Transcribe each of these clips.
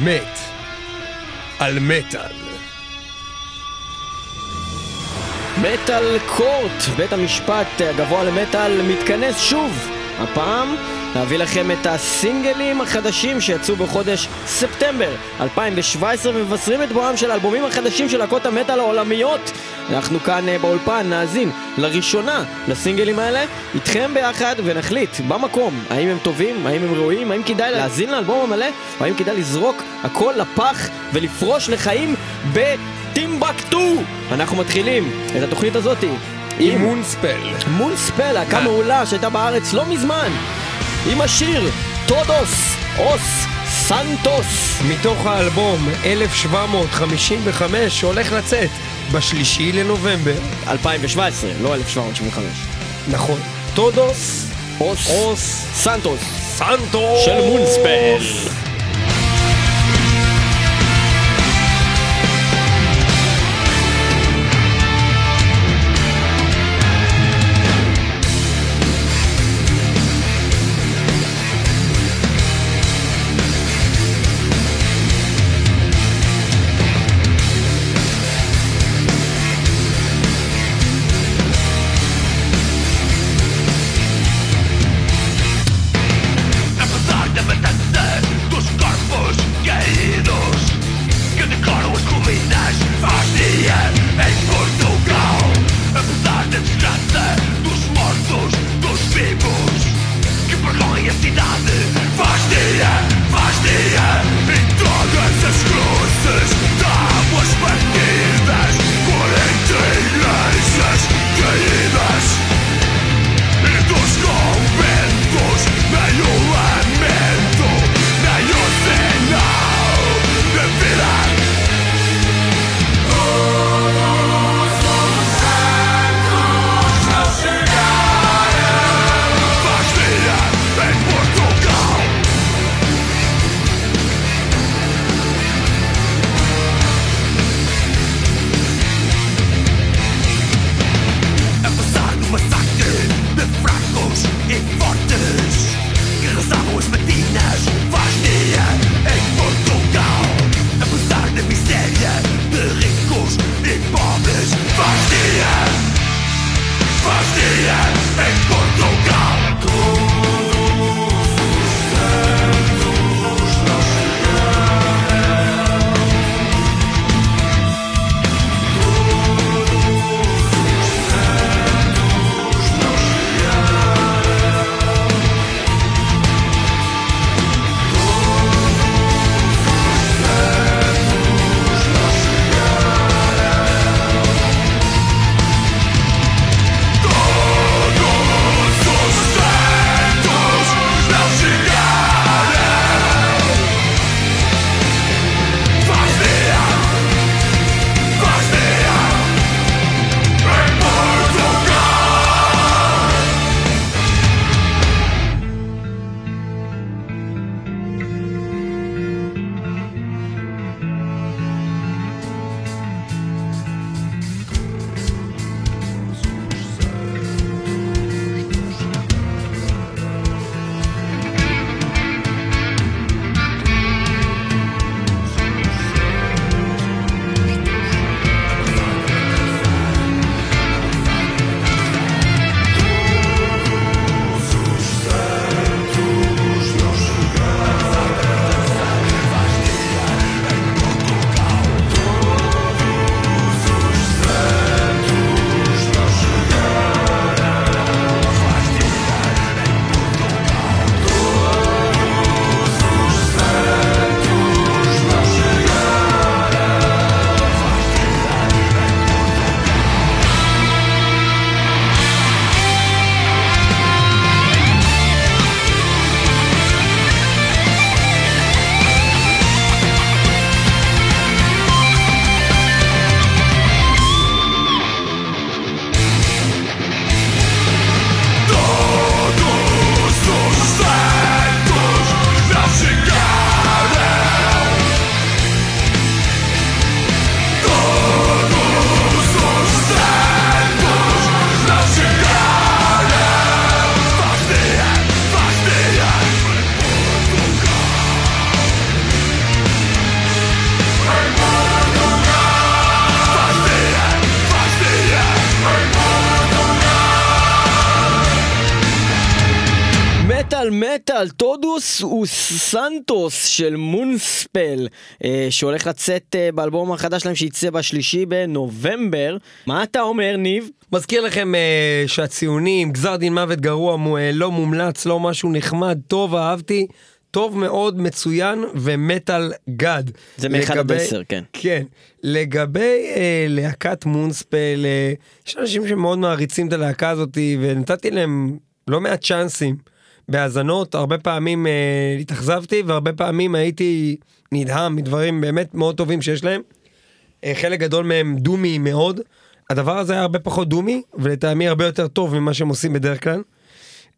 מת על מטאל. מטאל קורט, בית המשפט הגבוה למטאל מתכנס שוב. הפעם להביא לכם את הסינגלים החדשים שיצאו בחודש ספטמבר 2017 ומבשרים את בואם של האלבומים החדשים של להקות המטאל העולמיות. אנחנו כאן אה, באולפן נאזין לראשונה לסינגלים האלה איתכם ביחד ונחליט במקום האם הם טובים, האם הם ראויים, האם כדאי להאזין לאלבום המלא האם כדאי לזרוק הכל לפח ולפרוש לחיים בטימבקטו. אנחנו מתחילים את התוכנית הזאתי עם עם Moonspell. Moonspell, להקה מעולה שהייתה בארץ לא מזמן עם השיר Todos os Santos מתוך האלבום 1755 שהולך לצאת בשלישי לנובמבר. 2017, לא 1775 נכון. Todos אוס אוס סנטוס סנטו של מונספל שהולך לצאת אה, באלבום החדש שלהם שיצא בשלישי בנובמבר. מה אתה אומר, ניב? מזכיר לכם uh, שהציונים, גזר דין מוות גרוע, מו, uh, לא מומלץ, לא משהו נחמד, טוב, אהבתי. טוב מאוד, מצוין ומטאל גד. זה מאחד עד עשר, כן. כן. לגבי אה, להקת מונספל, אה, יש אנשים שמאוד מעריצים את הלהקה הזאת, ונתתי להם לא מעט צ'אנסים. בהאזנות, הרבה פעמים אה, התאכזבתי, והרבה פעמים הייתי נדהם מדברים באמת מאוד טובים שיש להם. אה, חלק גדול מהם doomy מאוד. הדבר הזה היה הרבה פחות doomy, ולטעמי הרבה יותר טוב ממה שהם עושים בדרך כלל.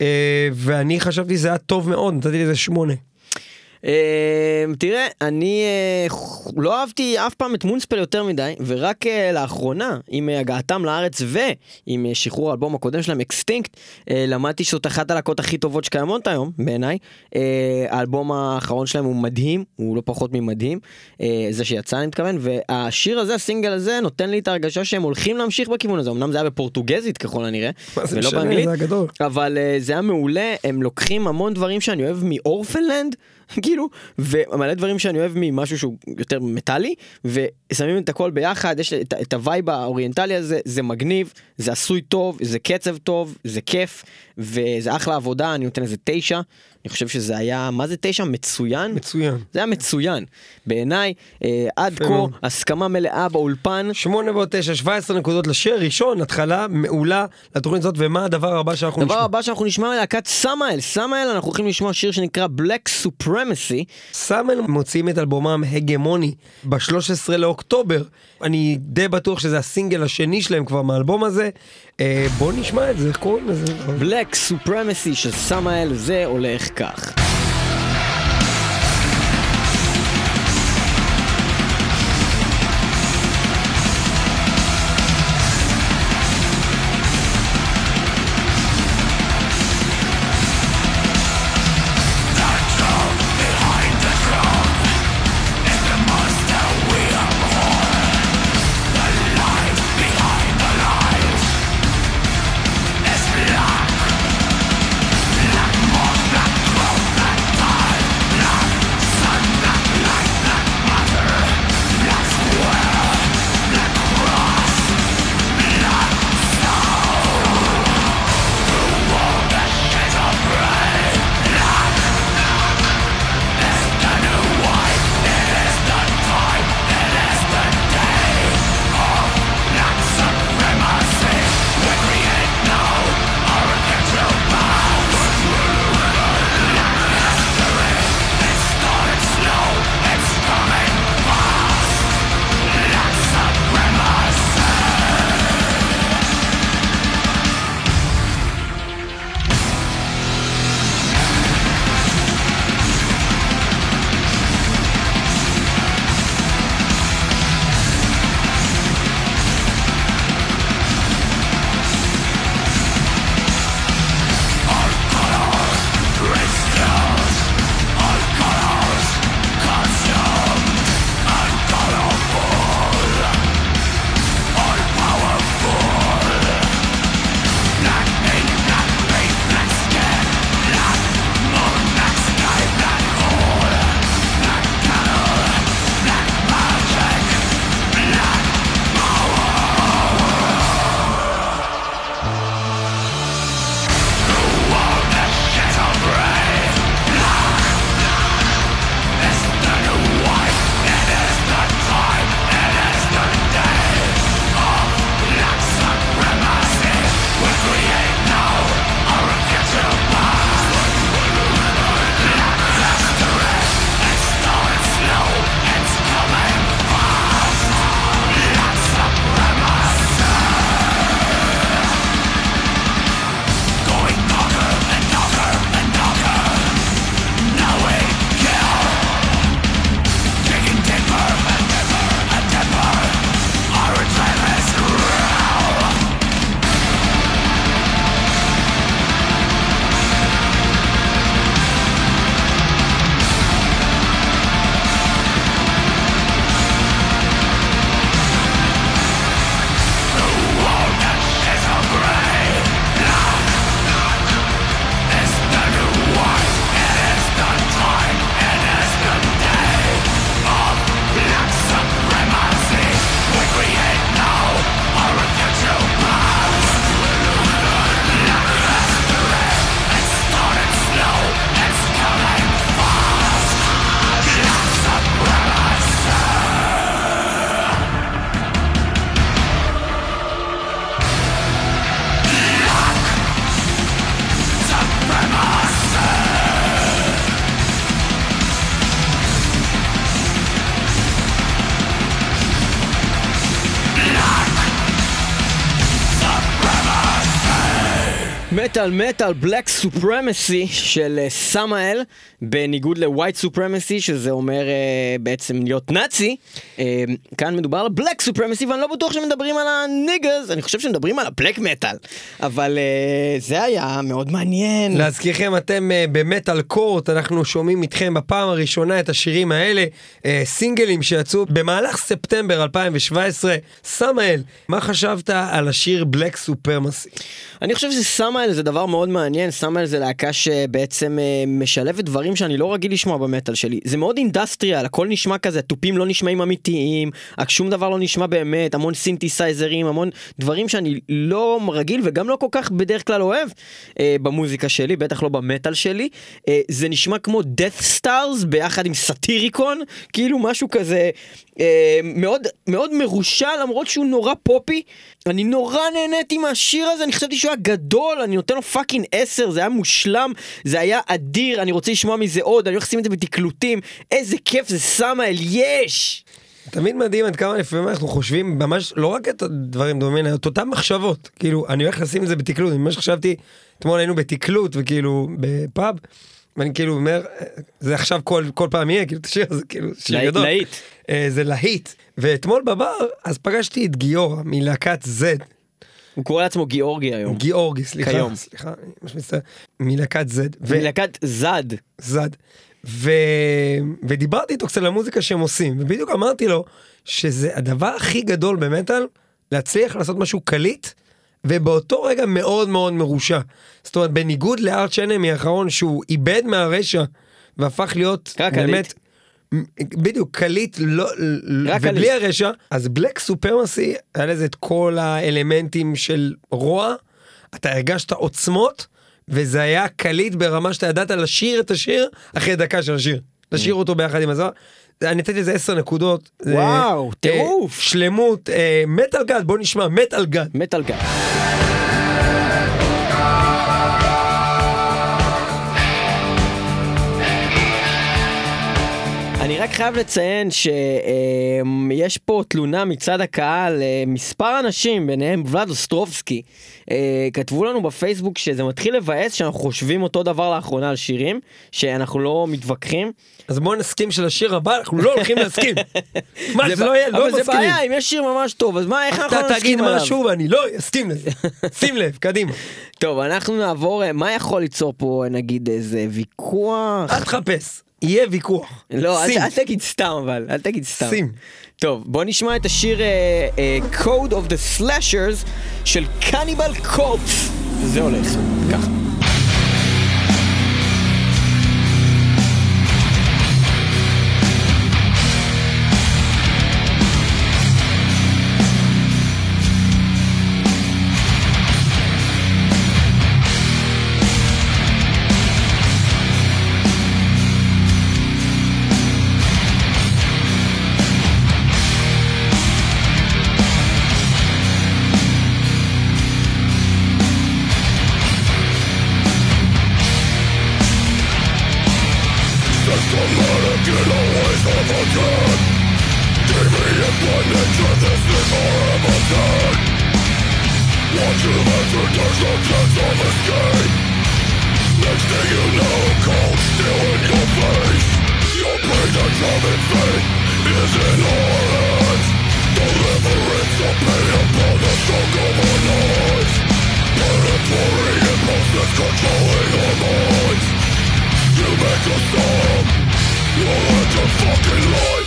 אה, ואני חשבתי שזה היה טוב מאוד, נתתי לזה שמונה. אה, תראה, אני אה, לא אהבתי אף פעם את Moonspell יותר מדי, ורק אה, לאחרונה, עם הגעתם לארץ ועם אה, שחרור האלבום הקודם שלהם, Extinct, אה, למדתי שזאת אחת הלהקות הכי טובות שקיימות היום, בעיניי. אה, האלבום האחרון שלהם הוא מדהים, הוא לא פחות ממדהים, אה, זה שיצא אני מתכוון, והשיר הזה, הסינגל הזה, נותן לי את ההרגשה שהם הולכים להמשיך בכיוון הזה, אמנם זה היה בפורטוגזית ככל הנראה, ולא באנגלית. אבל אה, זה היה מעולה, הם לוקחים המון דברים שאני אוהב מ Orphaned Land, כאילו, ומלא דברים שאני אוהב ממשהו שהוא יותר מטאלי, ושמים את הכל ביחד, יש את, את ה vibe האוריינטלי הזה, זה מגניב, זה עשוי טוב, זה קצב טוב, זה כיף, וזה אחלה עבודה, אני נותן לזה תשע, אני חושב שזה היה, מה זה תשע? מצוין? מצוין. זה היה מצוין. בעיניי, אה, עד כה. הסכמה מלאה באולפן. שמונה ועוד תשע, 17 נקודות לשיר ראשון, התחלה מעולה לתוכנית הזאת, ומה הדבר הבא שאנחנו הדבר נשמע? הבא שאנחנו נשמע מלהקת סמאל, סמאל אנחנו הולכים לשמוע שיר שנקרא Black Supremacy. סאמל מוציאים את אלבומם הגמוני ב-13 לאוקטובר. אני די בטוח שזה הסינגל השני שלהם כבר מהאלבום הזה. אה, בואו נשמע את זה, איך קוראים לזה? Black Supremacy של סמאל, זה הולך כך. מטאל מטאל Black Supremacy של אה, סמאל בניגוד ל white supremacy שזה אומר אה, בעצם להיות נאצי אה, כאן מדובר על black supremacy ואני לא בטוח שמדברים על ה niggers אני חושב שמדברים על ה black metal אבל אה, זה היה מאוד מעניין. להזכירכם אתם אה, ב Metal Court אנחנו שומעים איתכם בפעם הראשונה את השירים האלה אה, סינגלים שיצאו במהלך ספטמבר 2017 סמאל מה חשבת על השיר Black Supremacy? אני חושב שסמאל זה דבר מאוד מעניין סמאל זה להקה שבעצם אה, משלבת דברים שאני לא רגיל לשמוע במטאל שלי. זה מאוד industrial הכל נשמע כזה תופים לא נשמעים אמיתיים שום דבר לא נשמע באמת המון סינתסייזרים המון דברים שאני לא רגיל וגם לא כל כך בדרך כלל אוהב אה, במוזיקה שלי בטח לא במטאל שלי. אה, זה נשמע כמו Deathstars ביחד עם סאטיריקון כאילו משהו כזה אה, מאוד מאוד מרושע למרות שהוא נורא פופי. אני נורא נהניתי מהשיר הזה אני חשבתי שהוא היה גדול אני נותן לו fucking 10 זה היה מושלם זה היה אדיר אני רוצה לשמוע מזה עוד אני הולך לשים את זה בתקלוטים איזה כיף זה סמאל יש. תמיד מדהים עד כמה לפעמים אנחנו חושבים ממש לא רק את הדברים דומים את אותם מחשבות כאילו אני הולך לשים את זה בתקלוט אני ממש חשבתי אתמול היינו בתקלוט וכאילו בפאב. ואני כאילו אומר זה עכשיו כל כל פעם יהיה כאילו תשאיר זה כאילו שיר גדול. להיט. אה, זה להיט ואתמול בבר אז פגשתי את גיורא מלהקת זד הוא קורא לעצמו גיאורגי היום. גיאורגי סליחה כיום. סליחה אני ממש מצטער מלהקת זד ו- מלהקת זד. זד. ו... ודיברתי איתו קצת על המוזיקה שהם עושים ובדיוק אמרתי לו שזה הדבר הכי גדול במטאל להצליח לעשות משהו קליט ובאותו רגע מאוד מאוד מרושע. זאת אומרת בניגוד ל Arch Enemy האחרון שהוא איבד מהרשע והפך להיות קליט. בדיוק קליט לא רק ובלי. הרשע אז Black Supremacy היה לזה את כל האלמנטים של רוע אתה הרגשת עוצמות וזה היה קליט ברמה שאתה ידעת לשיר את השיר אחרי דקה של השיר לשיר אותו ביחד עם הזמר. אני נתתי לזה 10 נקודות. וואו, אה, טירוף. שלמות אה, metal god בוא נשמע metal god. metal god. חייב לציין שיש פה תלונה מצד הקהל, אה, מספר אנשים, ביניהם ולד אוסטרובסקי, אה, כתבו לנו בפייסבוק שזה מתחיל לבאס שאנחנו חושבים אותו דבר לאחרונה על שירים, שאנחנו לא מתווכחים. אז בוא נסכים שלשיר הבא אנחנו לא הולכים להסכים. מה זה לא יהיה לא אבל זה מסכימים. בעיה, אם יש שיר ממש טוב, אז מה, איך אנחנו אתה לא תגיד נסכים עליו? משהו ואני לא אסכים לזה. שים לב קדימה. טוב, אנחנו נעבור, אה, מה יכול ליצור פה נגיד איזה ויכוח? אל תחפש יהיה ויכוח. לא, אל. אל תגיד סתם אבל, אל תגיד סתם. שים. טוב, בוא נשמע את השיר אה, אה, Code of the Slashers של קניבל קורפס. זה הולך, ככה. Summon fate is in our hands Deliverance of pain upon the stroke of our lives Predatory impulses controlling our minds You make us dumb You're a fucking lie.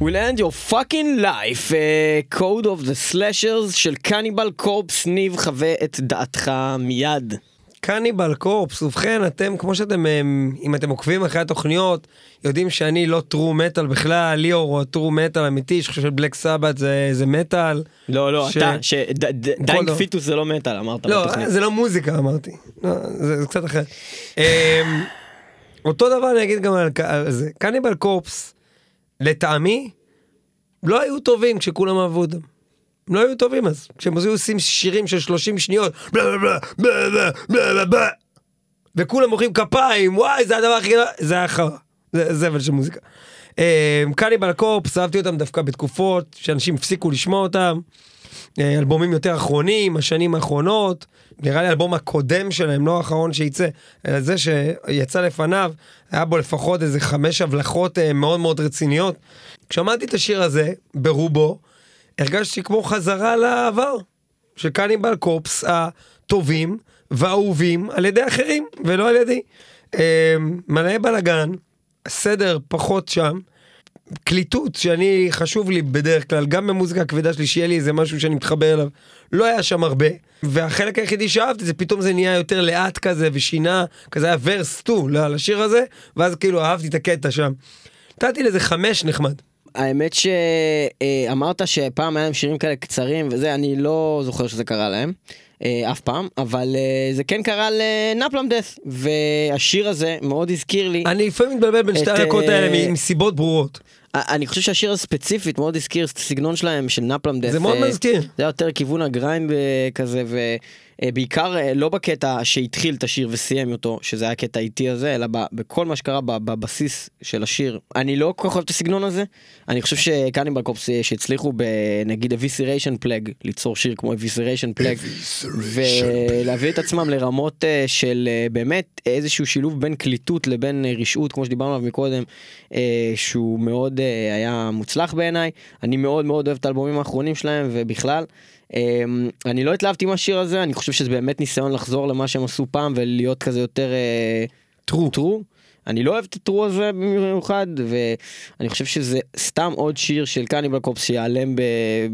Will end your fucking life, אה, Code of the Slashers של קניבל קורפס, ניב חווה את דעתך מיד. קניבל קורפס, ובכן אתם כמו שאתם אמ, אם אתם עוקבים אחרי התוכניות יודעים שאני לא true metal בכלל ליאור הוא true metal אמיתי שחושב ש Black Sabbath זה, זה מטאל. לא לא ש- אתה ש Dying Fetus זה לא מטאל אמרת לא בתוכנית. זה לא מוזיקה אמרתי לא, זה, זה קצת אחר. אמ, אותו דבר אני אגיד גם על, על זה קניבל קורפס לטעמי לא היו טובים כשכולם אהבו אותם. הם לא היו טובים אז. כשהם היו עושים שירים של 30 שניות, בלה בלה בלה בלה בלה בלה בלה וכולם מוחאים כפיים, וואי, זה הדבר הכי גדול, זה היה חרא. זה זבל של מוזיקה. אמ, קניבל קורפס, אהבתי אותם דווקא בתקופות שאנשים הפסיקו לשמוע אותם. אה, אלבומים יותר אחרונים, השנים האחרונות, נראה לי האלבום הקודם שלהם, לא האחרון שייצא, אלא זה שיצא לפניו, היה בו לפחות איזה חמש הבלחות אה, מאוד מאוד רציניות. כשמעתי את השיר הזה, ברובו, הרגשתי כמו חזרה לעבר של קניבל קופס הטובים והאהובים על ידי אחרים ולא על ידי. אה, מלא בלאגן, הסדר פחות שם. קליטות שאני חשוב לי בדרך כלל גם במוזיקה הכבדה שלי שיהיה לי איזה משהו שאני מתחבר אליו לא היה שם הרבה והחלק היחידי שאהבתי זה פתאום זה נהיה יותר לאט כזה ושינה כזה היה verse 2 לשיר הזה ואז כאילו אהבתי את הקטע שם. נתתי לזה חמש נחמד. האמת שאמרת שפעם היה להם שירים כאלה קצרים וזה אני לא זוכר שזה קרה להם אה, אף פעם אבל אה, זה כן קרה ל Napalm Death והשיר הזה מאוד הזכיר לי אני לפעמים מתבלבל בין שתי את, הלהקות אה, האלה מסיבות ברורות. אני חושב שהשיר הזה ספציפית מאוד הזכיר את הסגנון שלהם של Napalm Death זה מאוד מזכיר. זה היה יותר כיוון ה grind אה, כזה ובעיקר אה, לא בקטע שהתחיל את השיר וסיים אותו שזה היה הקטע האיטי הזה אלא בכל מה שקרה בבסיס של השיר אני לא כל כך אוהב את הסגנון הזה אני חושב שקניבל קופס אה, שהצליחו בנגיד אביסיריישן פלג ליצור שיר כמו אביסיריישן פלג ולהביא את עצמם לרמות אה, של אה, באמת איזשהו שילוב בין קליטות לבין אה, רשעות כמו שדיברנו עליו מקודם אה, שהוא מאוד אה, היה מוצלח בעיניי אני מאוד מאוד אוהב את האלבומים האחרונים שלהם ובכלל. אה, אני לא התלהבתי מהשיר הזה אני חושב שזה באמת ניסיון לחזור למה שהם עשו פעם ולהיות כזה יותר טרו. טרו. אני לא אוהב את הטרו הזה במיוחד ואני חושב שזה סתם עוד שיר של קניבל קופס שיעלם ב-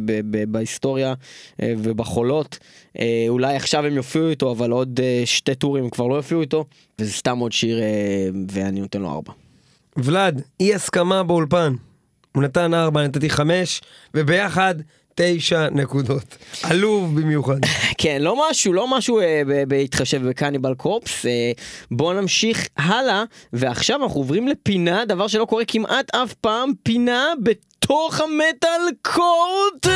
ב- ב- בהיסטוריה אה, ובחולות אה, אולי עכשיו הם יופיעו איתו אבל עוד אה, שתי טורים הם כבר לא יופיעו איתו וזה סתם עוד שיר אה, ואני נותן לו ארבע. ולד, אי הסכמה באולפן. הוא נתן ארבע, נתתי חמש, וביחד תשע נקודות. עלוב במיוחד. כן, לא משהו, לא משהו אה, בהתחשב בקניבל קורפס. אה, בואו נמשיך הלאה, ועכשיו אנחנו עוברים לפינה, דבר שלא קורה כמעט אף פעם, פינה בתוך המטאל קורט.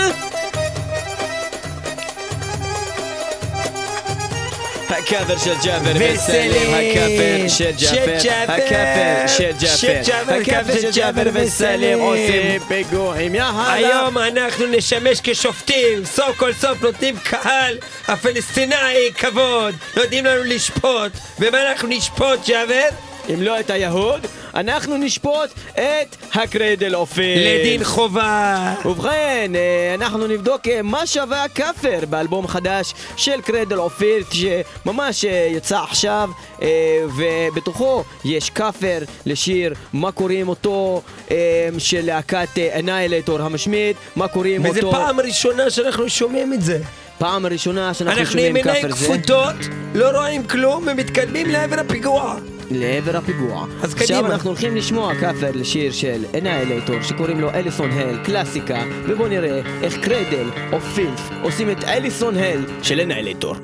הכאפר של ג'אבר וסלים, הכאפר של ג'אפר, הקאבר של ג'אבר, הקאבר של ג'אבר וסלים עושים פיגועים, יאללה. היום אנחנו נשמש כשופטים, סוף כל סוף נותנים קהל הפלסטיני כבוד, נותנים לנו לשפוט, ומה אנחנו נשפוט ג'אבר? אם לא את היהוד, אנחנו נשפוט את ה Cradle of Filth. לדין חובה. ובכן, אה, אנחנו נבדוק אה, מה שווה הקאבר באלבום חדש של Cradle of Filth שממש אה, יצא עכשיו ובתוכו יש כאפר לשיר מה קוראים אותו של להקת אניילטור המשמיד, מה קוראים וזו אותו... פעם ראשונה שאנחנו שומעים את זה. פעם ראשונה שאנחנו אנחנו שומעים עם עיניים כאפר זה. כפותות, לא רואים כלום ומתקדמים לעבר הפיגוע. לעבר הפיגוע. אז עכשיו קדימה. אנחנו הולכים לשמוע כאפר לשיר של אניילטור שקוראים לו אליסון הל, קלאסיקה, ובואו נראה איך קרדל או פילף עושים את אליסון הל של אניילטור.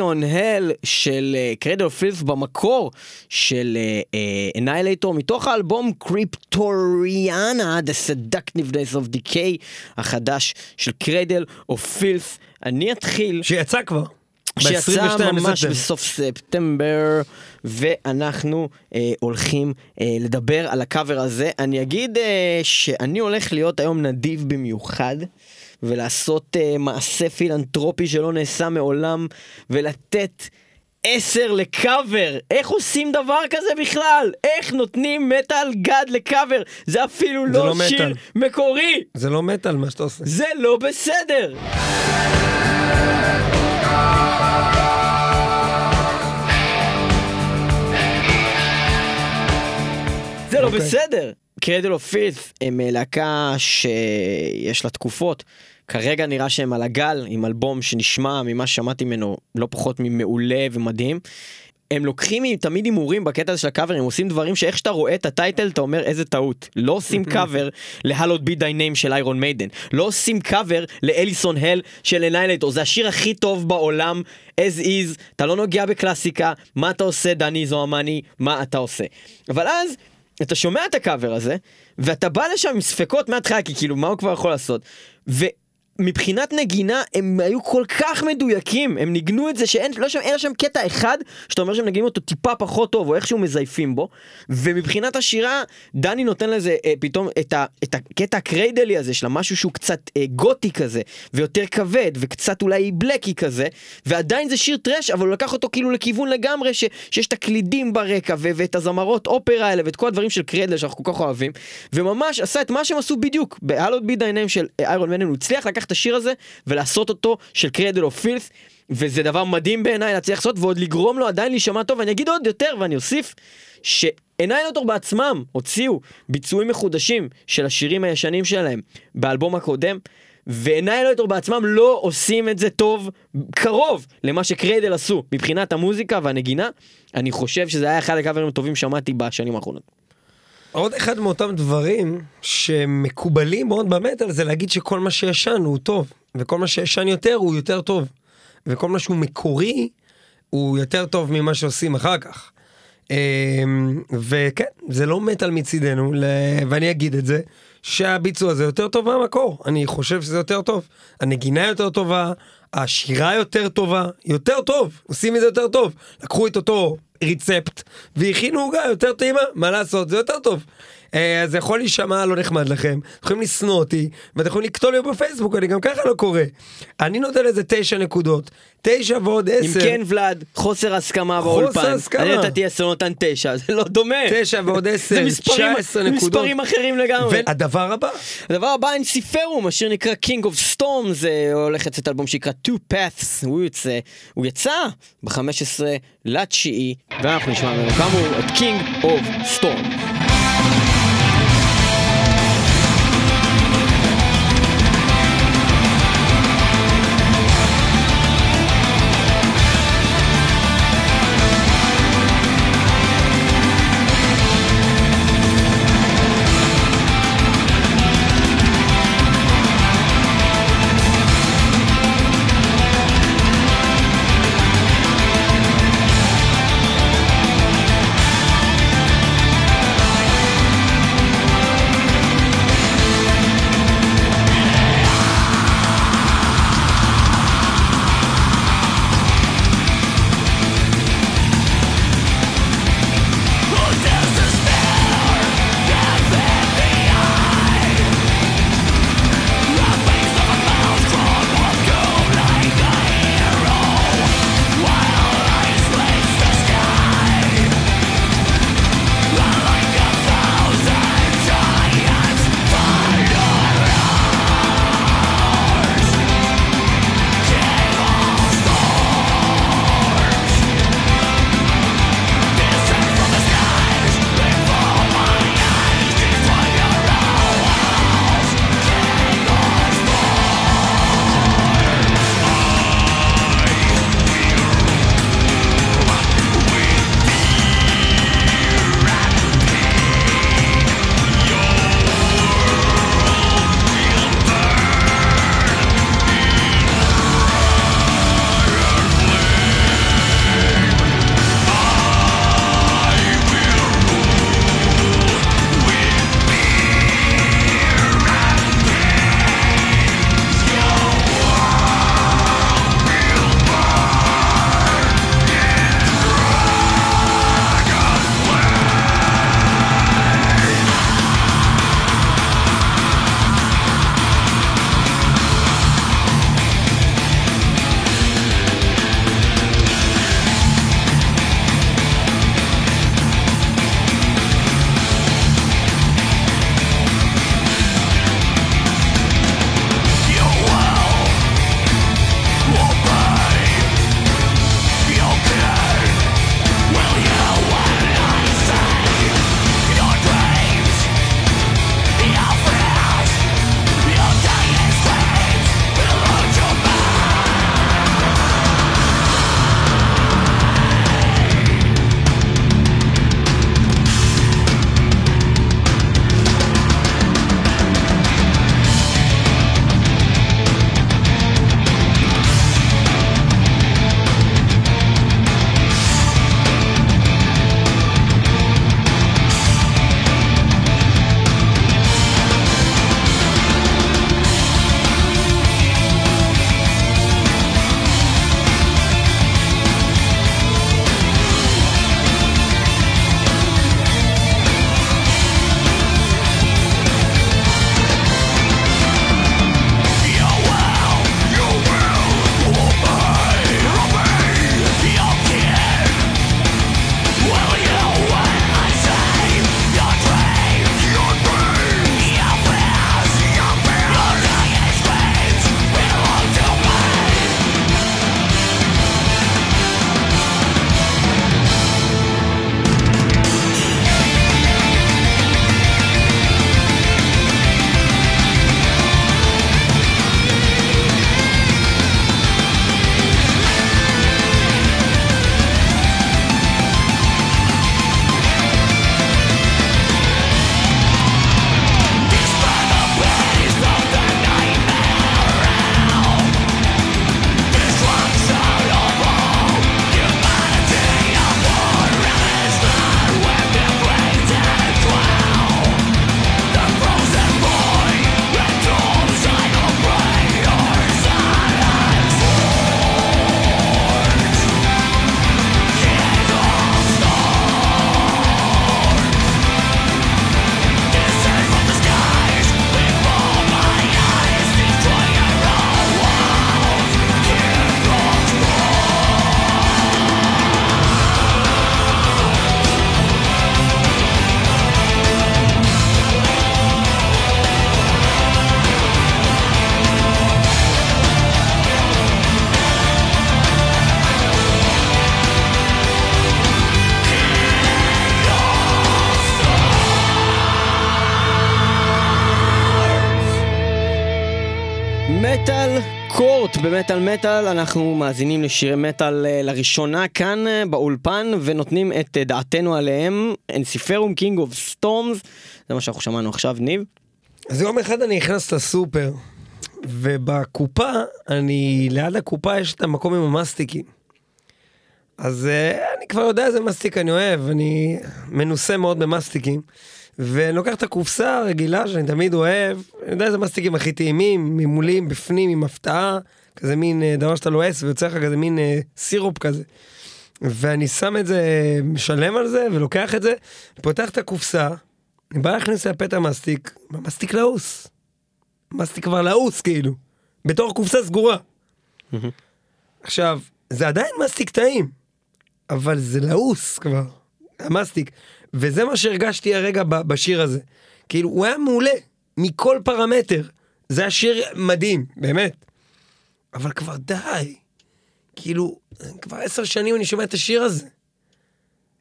Alison Hell של Cradle of Filth במקור של Annihilator אה, אה, מתוך האלבום Cryptoriana, The Seductiveness of Decay החדש של Cradle of Filth. אני אתחיל. שיצא כבר. שיצא ממש בסוף ספטמבר, ואנחנו אה, הולכים אה, לדבר על הקאבר הזה. אני אגיד אה, שאני הולך להיות היום נדיב במיוחד. ולעשות uh, מעשה פילנטרופי שלא נעשה מעולם, ולתת עשר לקאבר. איך עושים דבר כזה בכלל? איך נותנים מטאל גד לקאבר? זה אפילו זה לא, לא שיר מטל. מקורי. זה לא מטאל מה שאתה עושה. זה לא בסדר. זה לא okay. אוקיי. בסדר. Cradle of Filth הם אה, להקה שיש לה תקופות. כרגע נראה שהם על הגל עם אלבום שנשמע ממה ששמעתי ממנו לא פחות ממעולה ומדהים. הם לוקחים תמיד הימורים בקטע הזה של הקאבר, הם עושים דברים שאיך שאתה רואה את ה title אתה אומר איזה טעות. לא עושים קאבר ל Hallowed Be Thy Name של איירון מיידן. לא עושים קאבר ל Alison Hell של Annihilator. זה השיר הכי טוב בעולם, as is, אתה לא נוגע בקלאסיקה, מה אתה עושה דני זוהמני, מה אתה עושה. אבל אז אתה שומע את הקאבר הזה, ואתה בא לשם עם ספקות מההתחלה, כי כאילו מה הוא כבר יכול לעשות. מבחינת נגינה הם היו כל כך מדויקים, הם ניגנו את זה שאין לא שם, שם קטע אחד שאתה אומר שהם נגנים אותו טיפה פחות טוב או איכשהו מזייפים בו. ומבחינת השירה דני נותן לזה אה, פתאום את, ה, את הקטע הקריידלי הזה של משהו שהוא קצת אה, גותי כזה ויותר כבד וקצת אולי בלקי כזה ועדיין זה שיר טראש אבל הוא לקח אותו כאילו לכיוון לגמרי ש, שיש את הקלידים ברקע ו, ואת הזמרות אופרה האלה ואת כל הדברים של Cradle שאנחנו כל כך אוהבים וממש עשה את מה שהם עשו בדיוק ב Hallowed Be Thy Name של איירון מיידן הוא הצליח לקחת את השיר הזה ולעשות אותו של Cradle of Filth וזה דבר מדהים בעיניי להצליח לעשות ועוד לגרום לו עדיין להישמע טוב ואני אגיד עוד יותר ואני אוסיף ש Annihilator בעצמם הוציאו ביצועים מחודשים של השירים הישנים שלהם באלבום הקודם ו Annihilator בעצמם לא עושים את זה טוב קרוב למה שקריידל עשו מבחינת המוזיקה והנגינה אני חושב שזה היה אחד הקאברים הטובים ששמעתי בשנים האחרונות. עוד אחד מאותם דברים שמקובלים מאוד במטאל זה להגיד שכל מה שישן הוא טוב, וכל מה שישן יותר הוא יותר טוב, וכל מה שהוא מקורי הוא יותר טוב ממה שעושים אחר כך. אמ, וכן, זה לא מטאל מצידנו, ואני אגיד את זה, שהביצוע הזה יותר טוב מהמקור, אני חושב שזה יותר טוב. הנגינה יותר טובה, השירה יותר טובה, יותר טוב, עושים את זה יותר טוב. לקחו את אותו ריצפט והכינו עוגה יותר טעימה, מה לעשות, זה יותר טוב. אה, זה יכול להישמע לא נחמד לכם, אתם יכולים לשנוא אותי, ואתם יכולים לקטול לי בפייסבוק, אני גם ככה לא קורא. אני נותן לזה תשע נקודות, תשע ועוד עשר. אם כן ולאד, חוסר הסכמה באולפן. חוסר הסכמה. אני נתתי עשר נותן תשע, זה לא דומה. תשע ועוד עשר, תשע עשר נקודות. זה מספרים אחרים לגמרי. והדבר הבא. הדבר הבא, אין סיפרום, השיר נקרא King of Storm, זה הולך לצאת אלבום שנקרא Two Paths, הוא יצא, הוא יצא ב-15 לתשיעי, ואנחנו נשמע ממנו כאמור את King of Storm. במטאל מטאל אנחנו מאזינים לשירי מטאל אה, לראשונה כאן אה, באולפן ונותנים את אה, דעתנו עליהם Ensiferum King of Storms זה מה שאנחנו שמענו עכשיו ניב. אז יום אחד אני נכנס לסופר ובקופה אני ליד הקופה יש את המקום עם המסטיקים. אז אני כבר יודע איזה מסטיק אני אוהב אני מנוסה מאוד במסטיקים. ואני לוקח את הקופסה הרגילה שאני תמיד אוהב, אני יודע איזה מסטיקים הכי טעימים, ממולים, בפנים, עם הפתעה, כזה מין אה, דבר שאתה לועס ויוצא לך כזה מין אה, סירופ כזה. ואני שם את זה, משלם על זה ולוקח את זה, פותח את הקופסה, אני בא להכניס לפתע מסטיק, המסטיק לעוס. מסטיק כבר לעוס כאילו, בתור קופסה סגורה. עכשיו, זה עדיין מסטיק טעים, אבל זה לעוס כבר, המסטיק. וזה מה שהרגשתי הרגע בשיר הזה. כאילו, הוא היה מעולה, מכל פרמטר. זה היה שיר מדהים, באמת. אבל כבר די. כאילו, כבר עשר שנים אני שומע את השיר הזה.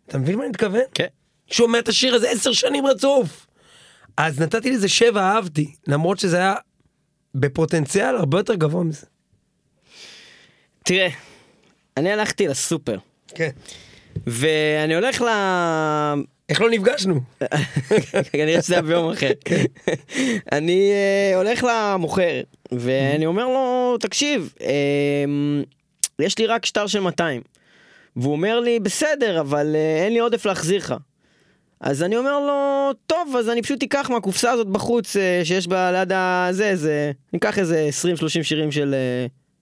אתה מבין מה אני מתכוון? כן. שומע את השיר הזה עשר שנים רצוף. אז נתתי לזה שבע, אהבתי, למרות שזה היה בפוטנציאל הרבה יותר גבוה מזה. תראה, אני הלכתי לסופר. כן. ואני הולך ל... איך לא נפגשנו? כנראה שזה היה ביום אחר. אני אה, הולך למוכר, ואני אומר לו, תקשיב, אמ, יש לי רק שטר של 200. והוא אומר לי, בסדר, אבל אה, אין לי עודף להחזיר לך. אז אני אומר לו, טוב, אז אני פשוט אקח מהקופסה הזאת בחוץ, אה, שיש בה ליד הזה, זה... אני אקח איזה 20-30 שירים של,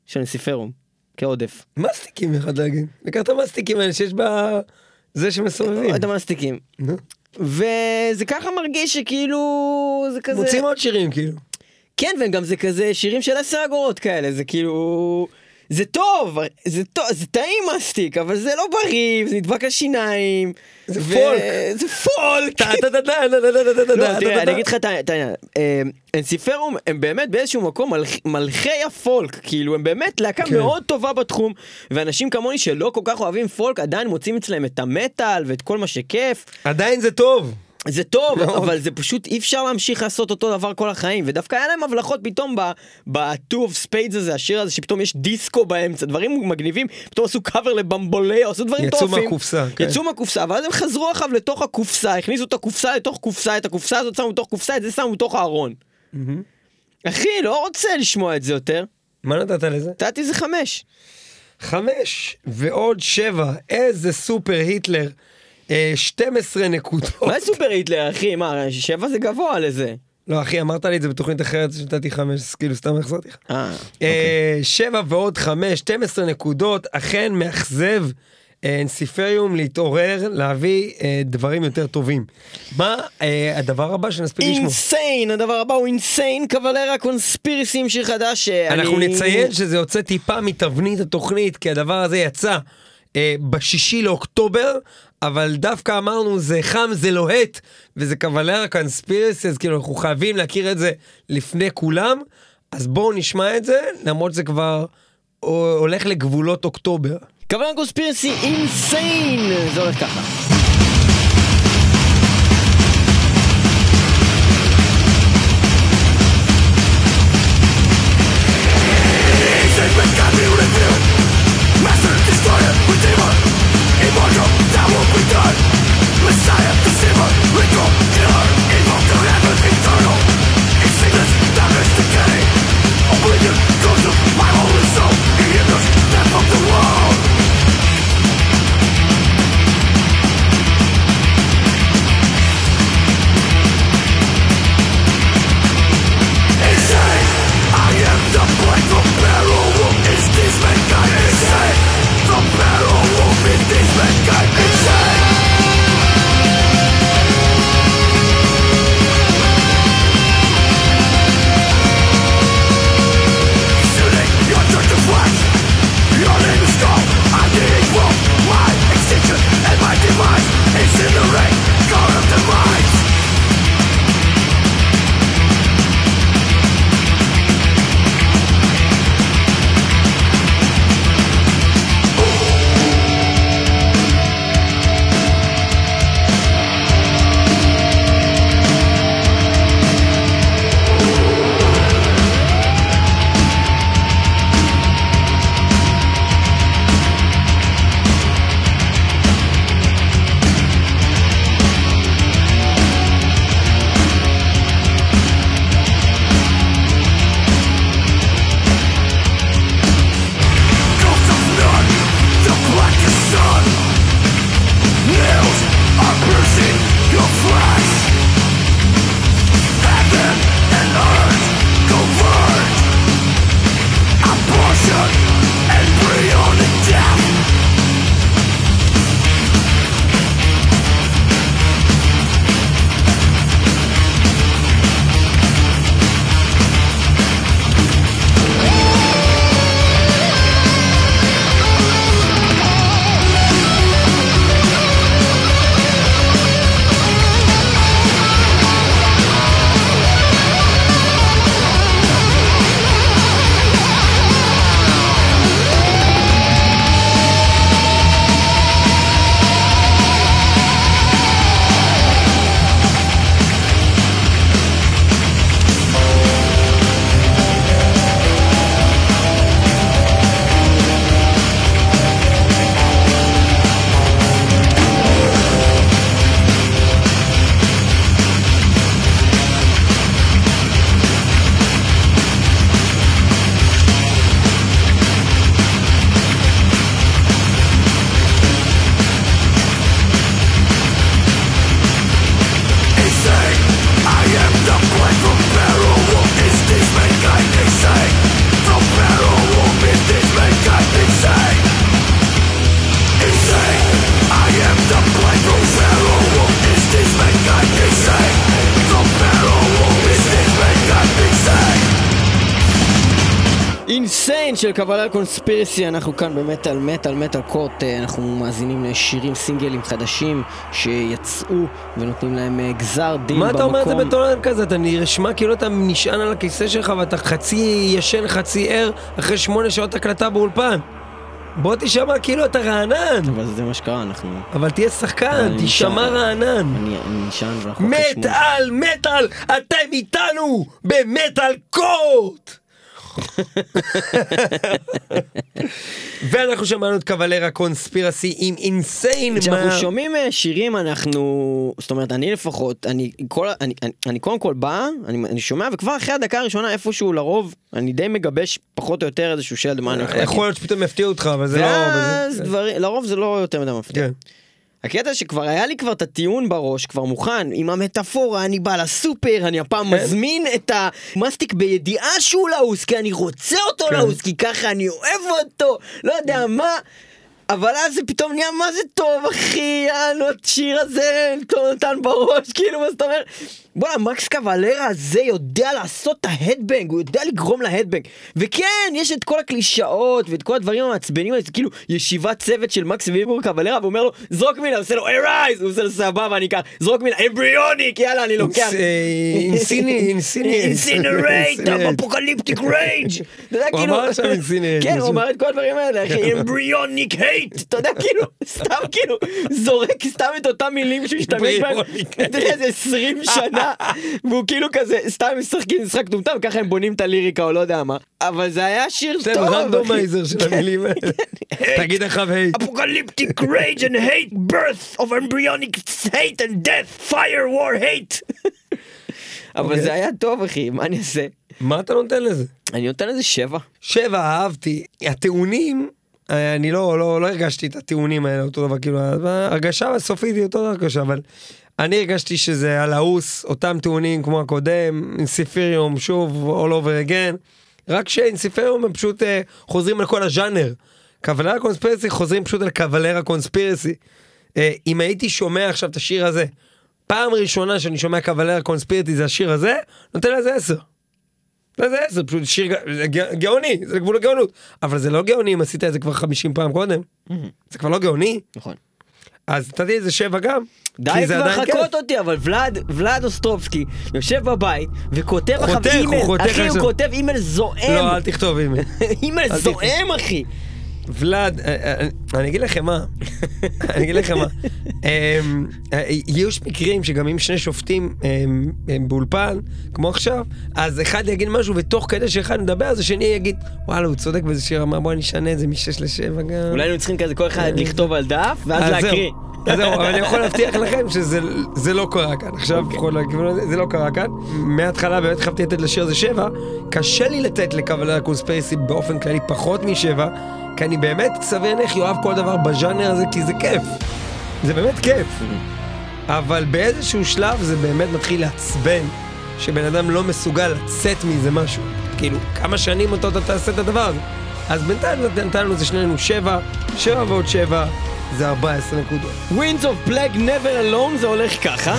של נסיפרום, כעודף. מסטיקים, אחד להגיד. לקח את המסטיקים האלה שיש בה... זה שמסובבים. את המסטיקים. וזה ככה מרגיש שכאילו זה כזה... מוצאים עוד שירים כאילו. כן וגם זה כזה שירים של עשר אגורות כאלה זה כאילו זה טוב זה טוב זה טעים מסטיק אבל זה לא בריא זה נדבק על שיניים. זה פולק. זה פולק. אני אגיד לך את העניין. אנסיפרום הם באמת באיזשהו מקום מלכי הפולק כאילו הם באמת להקה מאוד טובה בתחום ואנשים כמוני שלא כל כך אוהבים פולק עדיין מוצאים אצלם את המטאל ואת כל מה שכיף. עדיין זה טוב. זה טוב, אבל זה פשוט אי אפשר להמשיך לעשות אותו דבר כל החיים, ודווקא היה להם הבלחות פתאום ב-2 of spades הזה, השיר הזה, שפתאום יש דיסקו באמצע, דברים מגניבים, פתאום עשו קאבר לבמבוליה, עשו דברים טורפים. יצאו מהקופסה, כן. יצאו מהקופסה, ואז הם חזרו עכשיו לתוך הקופסה, הכניסו את הקופסה לתוך קופסה, את הקופסה הזאת שמו בתוך קופסה, את זה שמו בתוך הארון. אחי, לא רוצה לשמוע את זה יותר. מה נתת לזה? נתתי זה חמש. חמש ועוד שבע, איזה סופר היטלר. 12 אה, נקודות. מה סופר היטלר אחי? מה, 7 זה גבוה לזה. לא אחי אמרת לי את זה בתוכנית אחרת שנתתי 5 אז כאילו סתם החזרתי לך. אה, אוקיי. 7 ועוד 5 12 נקודות אכן מאכזב אנסיפריום להתעורר להביא אה, דברים יותר טובים. מה אה, הדבר הבא שנספיק לשמוע? אינסיין הדבר הבא הוא אינסיין קבלרה קונספירסים שיר חדש. אנחנו נציין שזה יוצא טיפה מתבנית התוכנית כי הדבר הזה יצא. בשישי לאוקטובר אבל דווקא אמרנו זה חם זה לוהט וזה קבלר קונספירסי אז כאילו אנחנו חייבים להכיר את זה לפני כולם אז בואו נשמע את זה למרות שזה כבר הולך לגבולות אוקטובר. קבלר קונספירסי אינסיין זה הולך ככה. אינסיין של קבלה קונספירסי, אנחנו כאן במטאל מטאל מטאל קורט, אה, אנחנו מאזינים לשירים סינגלים חדשים שיצאו ונותנים להם אה, גזר דין מה במקום. אתה אומר את זה בטון כזה? אתה נשמע כאילו אתה נשען על הכיסא שלך ואתה חצי ישן חצי ער אחרי שמונה שעות הקלטה באולפן. בוא תשמע כאילו אתה רענן, אבל זה מה שקרה, אנחנו... אבל תהיה שחקן, תשמע. רענן. אני נשען ואנחנו... מטאל, מטאל, אתם איתנו במטאל קורט! ואנחנו שמענו את קבלרה קונספירסי עם אינסיין. כשאנחנו שומעים אה, שירים אנחנו, זאת אומרת אני לפחות, אני כל, אני, אני, אני קודם כל בא, אני, אני שומע וכבר אחרי הדקה הראשונה איפשהו לרוב אני די מגבש פחות או יותר איזשהו שלד מה אני. יכול להיות שפתאום יפתיעו אותך, אבל זה לא... ואז דברים, לרוב זה לא יותר מדי מפתיע. כן. הקטע שכבר היה לי כבר את הטיעון בראש, כבר מוכן, עם המטאפורה, אני בא לסופר, אני הפעם כן. מזמין את המסטיק בידיעה שהוא לעוס, כי אני רוצה אותו כן. לעוס, כי ככה אני אוהב אותו, לא יודע מה. אבל אז זה פתאום נהיה מה זה טוב אחי, יאללה, השיר הזה נתן בראש, כאילו מה זאת אומרת? בואנה, מקס קוואלרה הזה יודע לעשות את ה headbang, הוא יודע לגרום ל headbang. וכן, יש את כל הקלישאות ואת כל הדברים המעצבנים האלה, זה כאילו ישיבת צוות של מקס ואיגור קוואלרה, והוא אומר לו, זרוק מילה, עושה לו, Arise, הוא עושה לו סבבה, אני אקח, זרוק מילה, Embryonic, יאללה, אני לוקח. Incine, incine. Incinerate, apocalyptic rage. הוא כאילו, אמר עכשיו incine, כן, הוא. אמר את כל הדברים האלה, אחי, embryonic Hate, אתה יודע, כאילו, סתם כאילו, זורק סתם את אותם מילים שהוא השתמש בהם, אתה יודע, איזה 20 שנה, והוא כאילו כזה, סתם משחקים משחק טומטם, ככה הם בונים את הליריקה או לא יודע מה, אבל זה היה שיר זה טוב, אחי. Randomizer של המילים האלה. תגיד אחריו היי. Apocalyptic rage and hate, birth of embryonic hate and death, fire war hate. אבל אוקיי. זה היה טוב אחי, מה אני אעשה? מה אתה נותן לזה? אני נותן לזה שבע. שבע, אהבתי. הטיעונים, אה, אני לא, לא, לא הרגשתי את הטיעונים האלה אותו דבר, כאילו, ההרגשה הסופית היא אותו דבר קשה, אבל אני הרגשתי שזה על האוס, אותם טיעונים כמו הקודם, אינסיפיריום, שוב, all over again, רק שאינסיפיריום הם פשוט אה, חוזרים על כל הז'אנר. Cavalera Conspiracy חוזרים פשוט על Cavalera Conspiracy. אה, אם הייתי שומע עכשיו את השיר הזה, פעם ראשונה שאני שומע Cavalera Conspiracy זה השיר הזה, נותן לזה עשר. זה עשר, פשוט שיר גאוני, זה גבול הגאונות. אבל זה לא גאוני אם עשית את זה כבר 50 פעם קודם. זה כבר לא גאוני, נכון. אז נתתי איזה שבע גם. די כבר. חכות אותי, אבל ולאד, ולאד אוסטרובסקי יושב בבית וכותב הוא אימייל, אחי הוא. כותב אימייל זועם, לא, אל תכתוב אימייל. אימייל זועם אחי. ולאד, אה, אה, אני אגיד לכם מה, אני אגיד לכם מה, אמ, אה, יש מקרים שגם אם שני שופטים הם, הם באולפן, כמו עכשיו, אז אחד יגיד משהו ותוך כדי שאחד מדבר, אז השני יגיד, וואלה, הוא צודק באיזה שיר, אמר בוא נשנה את זה משש לשבע גם. אולי היינו צריכים כזה כל אחד לכתוב על דף ואז. להקריא. אז זהו, אבל אני יכול להבטיח לכם שזה זה לא קרה כאן. עכשיו, אוקיי. לפחות לכיוון הזה, זה לא קרה כאן. מההתחלה באמת חייבתי לתת לשיר הזה שבע. קשה לי לתת לקבלר קונספייסי באופן כללי פחות משבע, כי אני באמת סביר להניח יאהב כל דבר בז'אנר הזה, כי זה כיף. זה באמת כיף. אבל באיזשהו שלב זה באמת מתחיל לעצבן, שבן אדם לא מסוגל לצאת מזה משהו. כאילו, כמה שנים אותו אתה תעשה את הדבר הזה. אז בינתיים נתנו לזה שנינו שבע, שבע ועוד שבע, זה 14 נקודות. Winds of Plague Never Alone זה הולך ככה.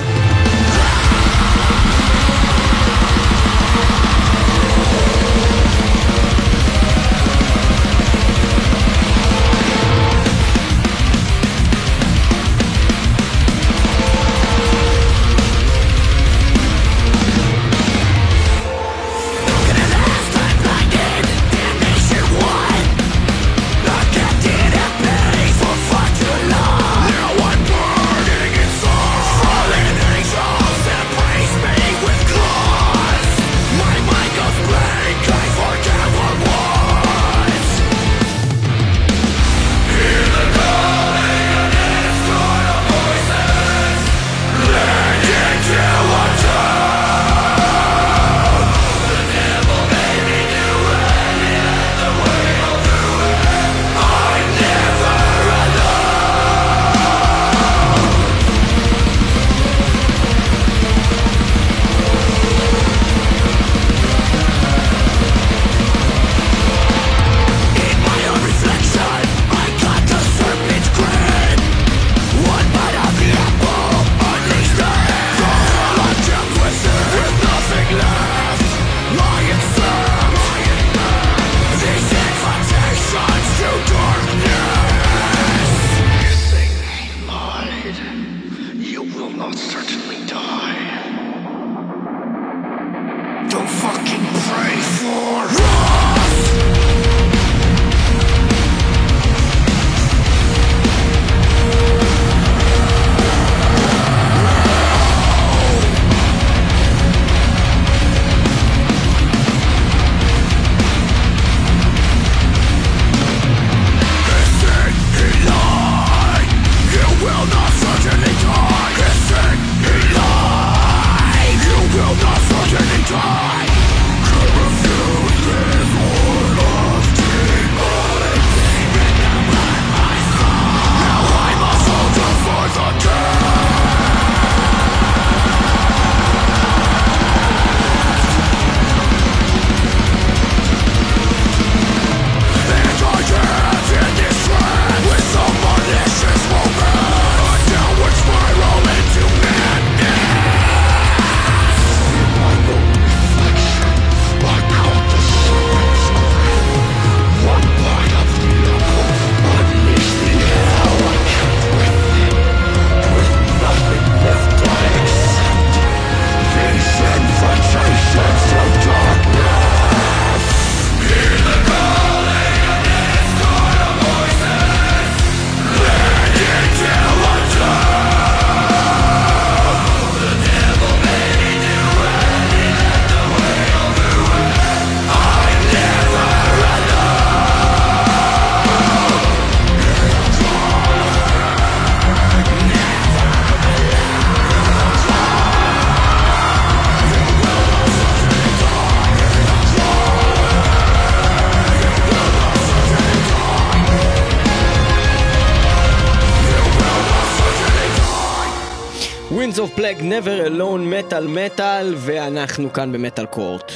Metal ואנחנו כאן ב Metal Court.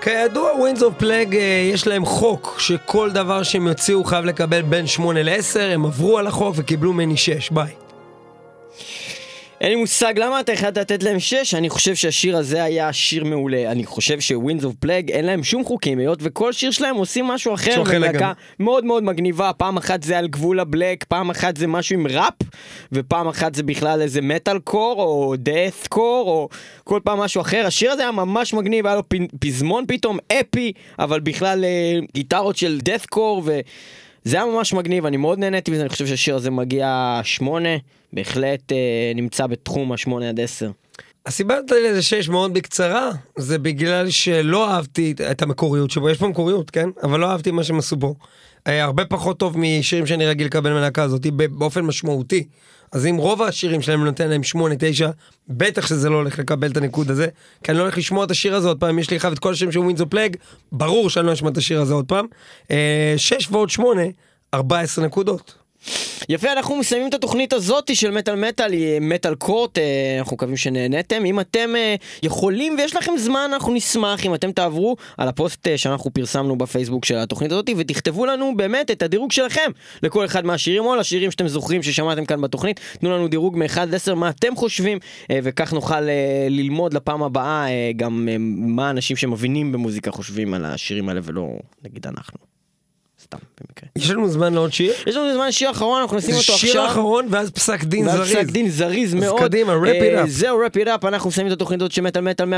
כידוע, Winds of Plague יש להם חוק שכל דבר שהם יוציאו חייב לקבל בין 8 ל-10, הם עברו על החוק וקיבלו ממני 6, ביי. אין לי מושג למה אתה החלטת לתת להם 6, אני חושב שהשיר הזה היה שיר מעולה. אני חושב ש Winds of Plague אין להם שום חוקים, היות וכל שיר שלהם עושים משהו אחר, לגמרי. מאוד מאוד מגניבה, פעם אחת זה על גבול ה black, פעם אחת זה משהו עם ראפ, ופעם אחת זה בכלל איזה מטאל קור, או דאט קור, או כל פעם משהו אחר. השיר הזה היה ממש מגניב, היה לו פזמון פתאום אפי, אבל בכלל אה, גיטרות של דאט קור, ו... זה היה ממש מגניב, אני מאוד נהניתי מזה, אני חושב שהשיר הזה מגיע שמונה, בהחלט אה, נמצא בתחום השמונה עד עשר. הסיבה נתת לי לזה 6 מאוד בקצרה, זה בגלל שלא אהבתי את המקוריות שבו, יש פה מקוריות, כן? אבל לא אהבתי מה שהם עשו בו. היה הרבה פחות טוב משירים שאני רגיל לקבל מהלהקה הזאת, באופן משמעותי. אז אם רוב השירים שלהם נותן להם 8-9, בטח שזה לא הולך לקבל את הניקוד הזה, כי אני לא הולך לשמוע את השיר הזה עוד פעם, יש לי אחד את כל השם של ווינזו פלאג, ברור שאני לא אשמע את השיר הזה עוד פעם. 6 ועוד 8, 14 נקודות. יפה, אנחנו מסיימים את התוכנית הזאתי של מטאל מטאל, היא מטאל קורט, אה, אנחנו מקווים שנהנתם. אם אתם אה, יכולים ויש לכם זמן, אנחנו נשמח אם אתם תעברו על הפוסט אה, שאנחנו פרסמנו בפייסבוק של התוכנית הזאתי, ותכתבו לנו באמת את הדירוג שלכם לכל אחד מהשירים, או לשירים שאתם זוכרים ששמעתם כאן בתוכנית. תנו לנו דירוג מ-1 עד 10, מה אתם חושבים, אה, וכך נוכל אה, ללמוד לפעם הבאה אה, גם אה, מה אנשים שמבינים במוזיקה חושבים על השירים האלה, ולא נגיד אנחנו. סתם, במקרה. יש לנו זמן לעוד שיר? יש לנו זמן שיר אחרון, אנחנו נשים אותו עכשיו. שיר אחרון ואז פסק דין ואז זריז. ואז פסק דין זריז אז מאוד. אז קדימה, wrap it up. זהו, wrap it up, אנחנו מסיימים את התוכנית הזאת של Metal Metal 106.2 FM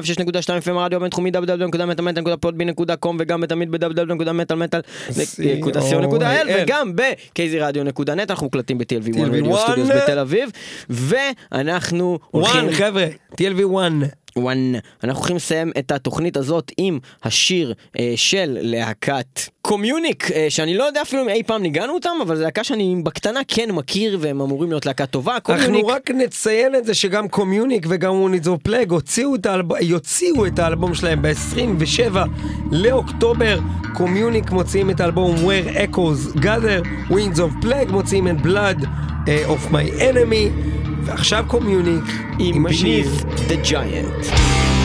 אה, אה, רדיו הבינתחומי www.metalmetal.podbean.com וגם תמיד ב- www.metalmetal.co.il וגם ב-kzradio.net אנחנו מוקלטים ב-TLV1 Radio Studios בתל אביב ואנחנו הולכים... 1 חבר'ה, TLV1. One, אנחנו הולכים לסיים את התוכנית הזאת עם השיר אה, של להקת Communic, אה, שאני לא יודע אפילו אם אי פעם ניגנו אותם, אבל זו להקה שאני בקטנה כן מכיר והם אמורים להיות להקה טובה. Communic... אנחנו רק נציין את זה שגם Communic וגם Winds of Plague הוציאו את, האלב... יוציאו את האלבום שלהם ב-27 לאוקטובר. Communic מוציאים את האלבום Where Echoes Gather, Winds of Plague מוציאים את Blood uh, of My Enemy. ועכשיו Communic עם השיר. Beneath the Giant.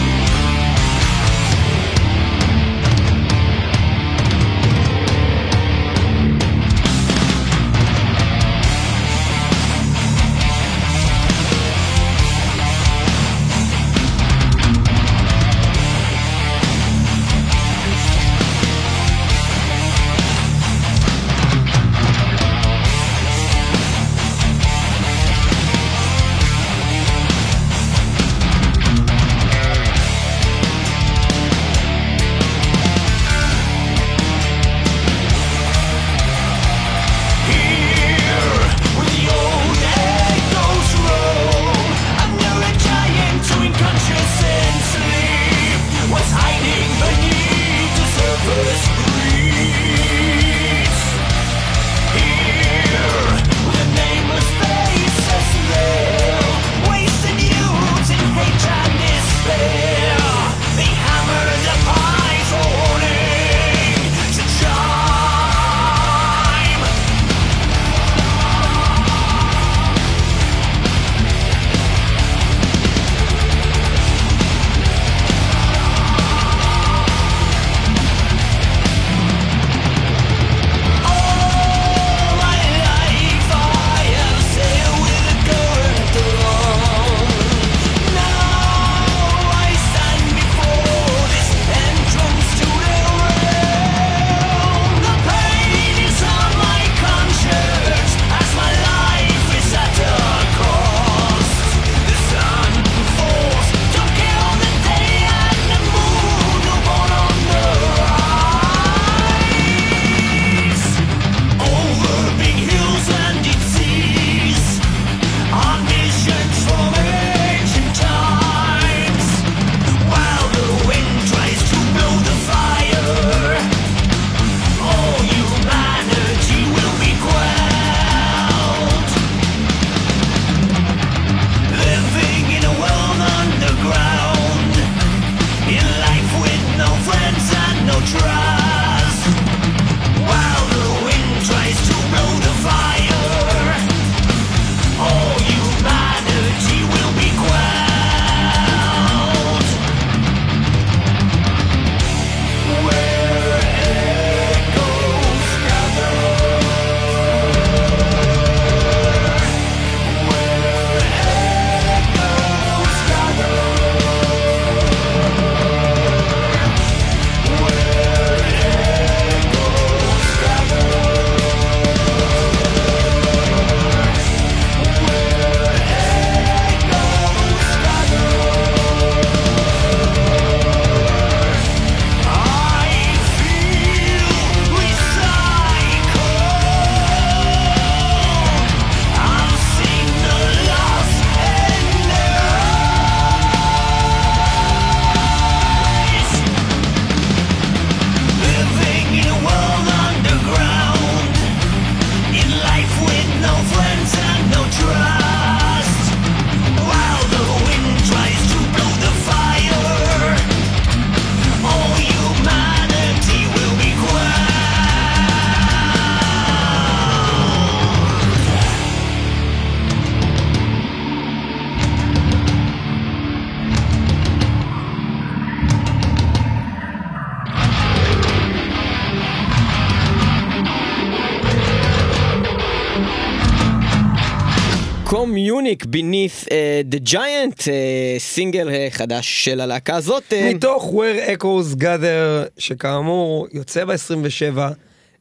Beneath uh, the giant, uh, סינגל uh, חדש של הלהקה הזאת. Uh, מתוך Where Echoes Gather, שכאמור יוצא ב-27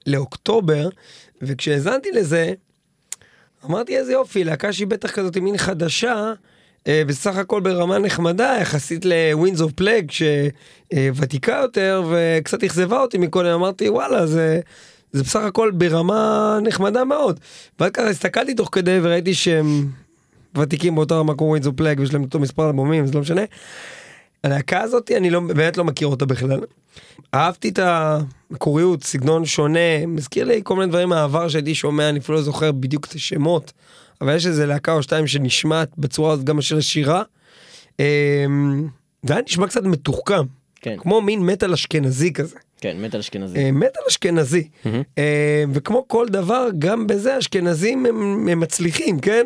לאוקטובר, וכשהאזנתי לזה, אמרתי איזה יופי, להקה שהיא בטח כזאת מין חדשה, אה, בסך הכל ברמה נחמדה יחסית לווינס אוף פלג שוותיקה יותר וקצת אכזבה אותי מקודם, אמרתי וואלה זה, זה בסך הכל ברמה נחמדה מאוד. ואז ככה הסתכלתי תוך כדי וראיתי שהם ותיקים באותה רמה כמו Winds of Plague ויש להם אותו מספר אלבומים, זה לא משנה. הלהקה הזאת אני לא, באמת לא מכיר אותה בכלל. אהבתי את המקוריות, סגנון שונה, מזכיר לי כל מיני דברים מהעבר שהייתי שומע, אני אפילו לא זוכר בדיוק את השמות, אבל יש איזה להקה או שתיים שנשמעת בצורה הזאת גם של השירה. אמ, זה היה נשמע קצת מתוחכם, כן. כמו מין מטאל אשכנזי כזה. כן, מטאל אשכנזי. אה, מטאל אשכנזי. אה, וכמו כל דבר, גם בזה אשכנזים הם, הם מצליחים, כן?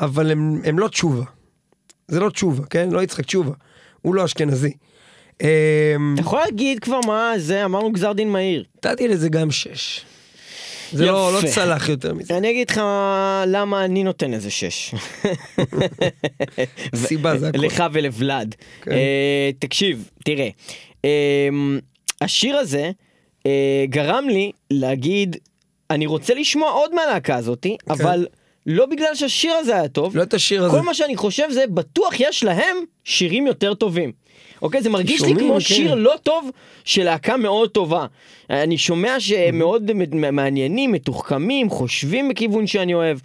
אבל הם, הם לא תשובה. זה לא תשובה, כן? לא יצחק תשובה. הוא לא אשכנזי. אה, אתה יכול להגיד כבר מה זה, אמרנו גזר דין מהיר. נתתי לזה גם שש. זה לא, לא. צלח יותר מזה. אני אגיד לך למה אני נותן איזה שש. סיבה זה הכל. לך ולוולד. כן. אה, תקשיב, תראה, אה, השיר הזה אה, גרם לי להגיד, אני רוצה לשמוע עוד מהלהקה הזאתי, אבל לא בגלל שהשיר הזה היה טוב. לא את השיר הזה. כל מה שאני חושב זה בטוח יש להם שירים יותר טובים. אוקיי, זה מרגיש לי שומעים, כמו כן. שיר לא טוב של להקה מאוד טובה. אני שומע שהם מאוד מעניינים, מתוחכמים, חושבים בכיוון שאני אוהב.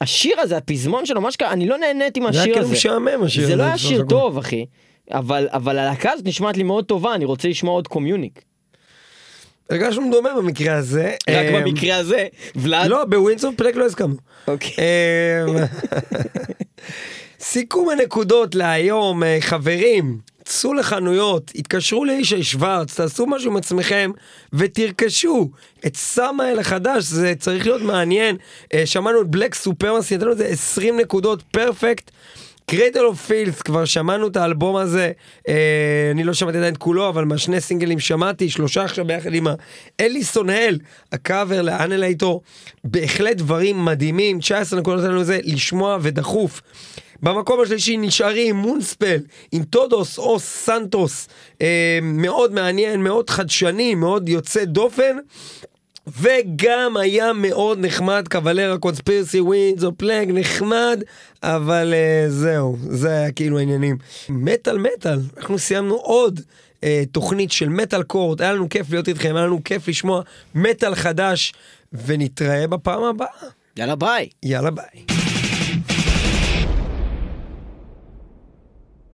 השיר הזה, הפזמון שלו, מה שקרה, אני לא נהניתי זה היה מהשיר כאילו הזה. משעמם השיר הזה. זה לא היה שיר. טוב, אחי. אבל, אבל הלהקה הזאת נשמעת לי מאוד טובה, אני רוצה לשמוע עוד Communic. הרגשנו דומה במקרה הזה. רק אה, במקרה הזה, ולאד. לא, ב Winds of Plague לא הסכמנו. אוקיי. אמ, סיכום הנקודות להיום, אה, חברים, צאו לחנויות, התקשרו לאישי שוורץ, תעשו משהו עם עצמכם ותרכשו את Samael החדש, זה צריך להיות מעניין. אה, שמענו את Black Supremacy, נתנו לזה 20 נקודות, perfect. Cradle of Filth, כבר שמענו את האלבום הזה, אה, אני לא שמעתי עדיין את כולו, אבל מהשני סינגלים שמעתי, שלושה עכשיו ביחד עם Alison Hell, הקאבר ל Annihilator, בהחלט דברים מדהימים, 19 נקודות לנו זה לשמוע ודחוף. במקום השלישי נשארים Moonspell עם Todos os Santos, אה, מאוד מעניין, מאוד חדשני, מאוד יוצא דופן. וגם היה מאוד נחמד Cavalera Conspiracy Winds of Plague נחמד אבל uh, זהו זה היה כאילו העניינים מטאל מטאל אנחנו סיימנו עוד uh, תוכנית של מטאל קורט היה לנו כיף להיות איתכם היה לנו כיף לשמוע מטאל חדש ונתראה בפעם הבאה יאללה ביי. יאללה ביי.